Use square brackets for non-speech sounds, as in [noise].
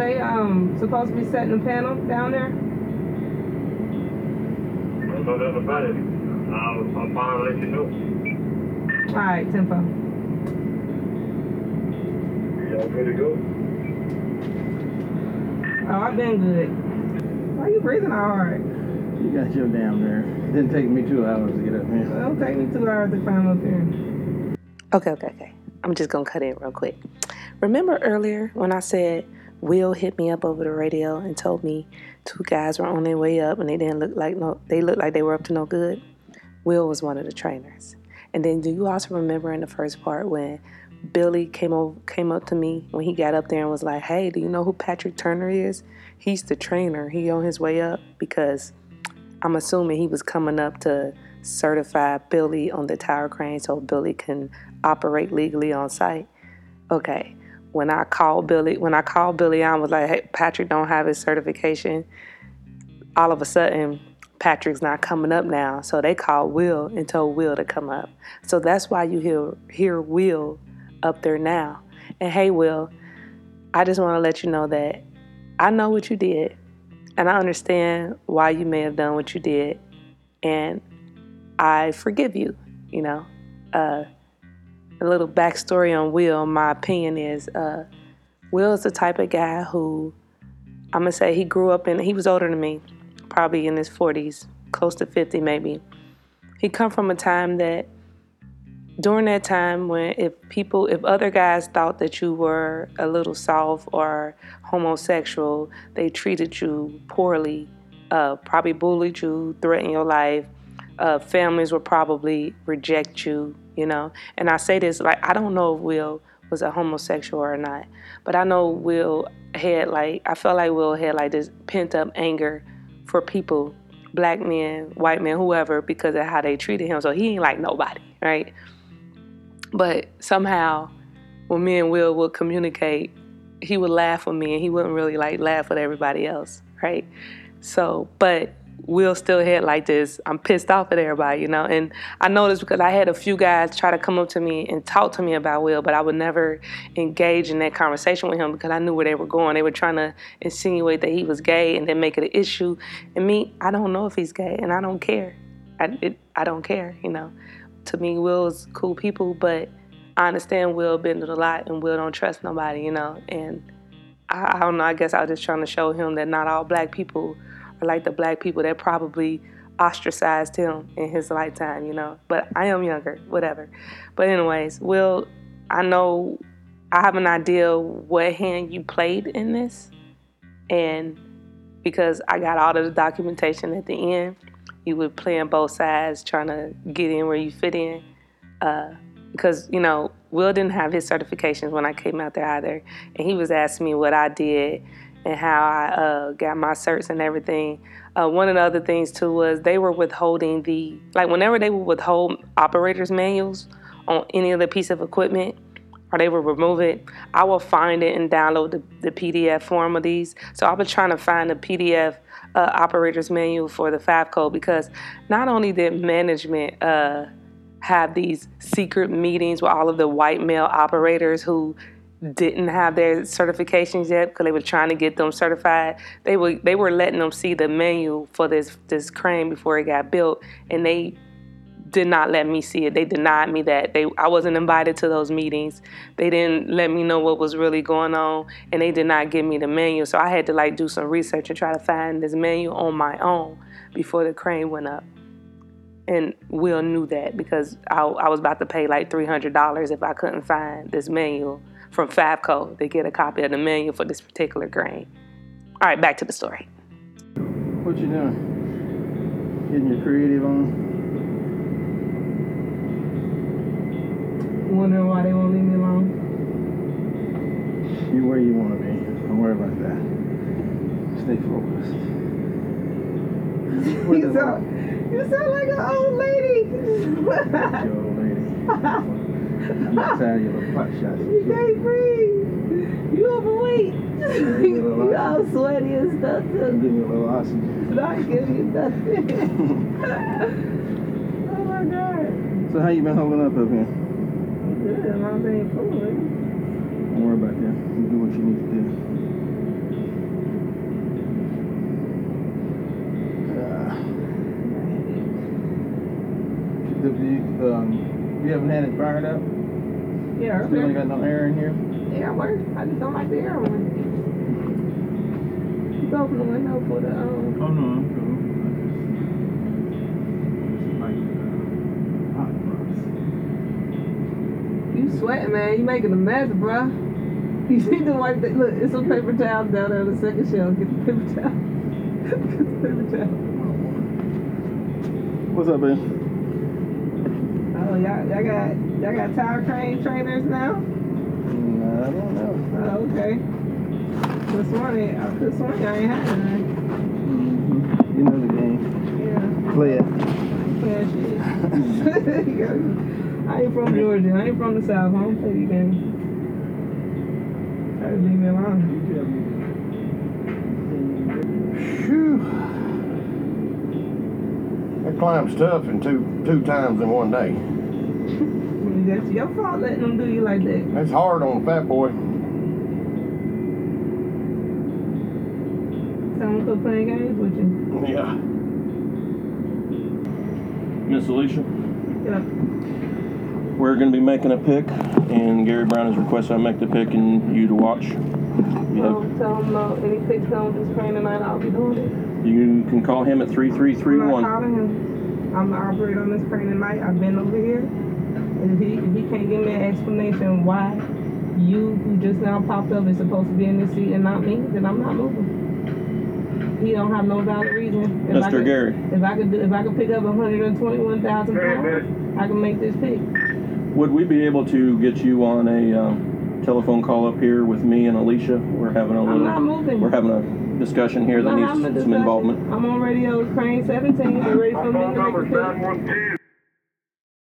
they um supposed to be setting the panel down there? I don't know nothing about it. I'll, I'll finally let you know. All right, tempo. Y'all good to go? Oh, I've been good. Why are you breathing all hard? You got your damn nerve. Didn't take me two hours to get up here. It'll take me two hours to climb up here. Okay, okay, okay. I'm just gonna cut in real quick. Remember earlier when I said Will hit me up over the radio and told me two guys were on their way up and they didn't look like no they looked like they were up to no good? Will was one of the trainers. And then do you also remember in the first part when Billy came over came up to me when he got up there and was like, Hey, do you know who Patrick Turner is? He's the trainer. He on his way up because I'm assuming he was coming up to certify Billy on the tower crane so Billy can operate legally on site. Okay. When I called Billy, when I called Billy, I was like, "Hey, Patrick don't have his certification." All of a sudden, Patrick's not coming up now, so they called Will and told Will to come up. So that's why you hear hear Will up there now. And hey, Will, I just want to let you know that I know what you did, and I understand why you may have done what you did, and I forgive you. You know, uh, a little backstory on Will. My opinion is, uh, Will is the type of guy who I'm gonna say he grew up in. He was older than me, probably in his 40s, close to 50 maybe. He come from a time that during that time when if people if other guys thought that you were a little soft or homosexual they treated you poorly uh, probably bullied you threatened your life uh, families would probably reject you you know? And i say this like i don't know if will was a homosexual or not but i know will had like i felt like will had like this pent up anger for people black men white men whoever because of how they treated him. So he ain't like nobody right? But somehow, when me and Will would communicate, he would laugh with me and he wouldn't really like laugh with everybody else, right? So, but Will still had like this, I'm pissed off at everybody, you know? And I know this because I had a few guys try to come up to me and talk to me about Will, but I would never engage in that conversation with him because I knew where they were going. They were trying to insinuate that he was gay and then make it an issue. And me, I don't know if he's gay and I don't care. I, it, I don't care, you know? to me, Will's cool people, but I understand Will been a lot and Will don't trust nobody, you know. And I, I don't know. I guess I was just trying to show him that not all black people are like the black people that probably ostracized him in his lifetime, you know. But I am younger, whatever. But anyways, Will, I know I have an idea what hand you played in this, and because I got all of the documentation at the end you were playing both sides, trying to get in where you fit in. Uh, because you know, Will didn't have his certifications when I came out there either, and he was asking me what I did and how I uh, got my certs and everything. Uh, one of the other things too was they were withholding the like whenever they would withhold operators manuals on any other piece of equipment or they would remove it, I will find it and download the, the PDF form of these. So i've been trying to find the PDF uh, operator's manual for the five because not only did management uh, have these secret meetings with all of the white male operators who didn't have their certifications yet because they were trying to get them certified. They were they were letting them see the menu for this this crane before it got built, and they did not let me see it. They denied me that. They I wasn't invited to those meetings. They didn't let me know what was really going on and they did not give me the menu. So I had to like do some research and try to find this menu on my own before the crane went up. And Will knew that because I, I was about to pay like $300 if I couldn't find this manual from Favco They get a copy of the manual for this particular grain. All right, back to the story. What you doing? Getting your creative on? Wondering why they won't leave me alone. You where you want to be. Don't worry about that. Stay focused. [laughs] you, sound, you sound like an old lady. you old lady. [laughs] I'm not. You can't breathe. You overweight. you all sweaty and stuff. Too. Give me a little oxygen. Not giving you nothing. oh my god. So how you been holding up up here? Good. i am been cool. Don't worry about that. You do what you need to do. Uh, you, um, you haven't had it fired up? Yeah, ain't earlier. got no air in here? Yeah, works. I just don't like the air one. Just open the window for the um. Oh, no, I'm cool. I like, uh, hot fries. You sweating, man. You making a mess, bruh. [laughs] You need to wipe that. Look, it's some paper towels down there on the second shelf. Get the paper towel. [laughs] Get the paper towel. What's up, man? Oh, y'all, y'all got y'all got tower crane trainers now? Mm, I don't know. Oh, okay. This morning, I could swear y'all ain't had none. Mhm. You know the game. Yeah. Play it. Yeah, shit. [laughs] I ain't from Georgia. I ain't from the South. I don't play these games. Try to leave me alone. Phew. That climb's tough in two two times in one day. That's your fault letting them do you like that. That's hard on a fat boy. Someone could play games with you. Yeah. Miss Alicia, Yeah. we're going to be making a pick, and Gary Brown has requested I make the pick and you to watch. You, have, Um, tell them uh, any picks on this train tonight, I'll be doing it. you can call him at 3331. I'm not calling him. I'm the operator on this crane tonight. I've been over here. And if he, if he can't give me an explanation why you, who just now popped up, is supposed to be in this seat and not me, then I'm not moving. He don't have no valid reason. If I Mr. could- Gary, If I could, do, if I could pick up 121,000 pounds, I can make this pick. would we be able to get you on a um, telephone call up here with me and Alicia? We're having a I'm not little, moving. we're having a discussion here that I'm needs having a some discussion. involvement. I'm on radio Crane 17. Get ready for me to make a pick. nine one two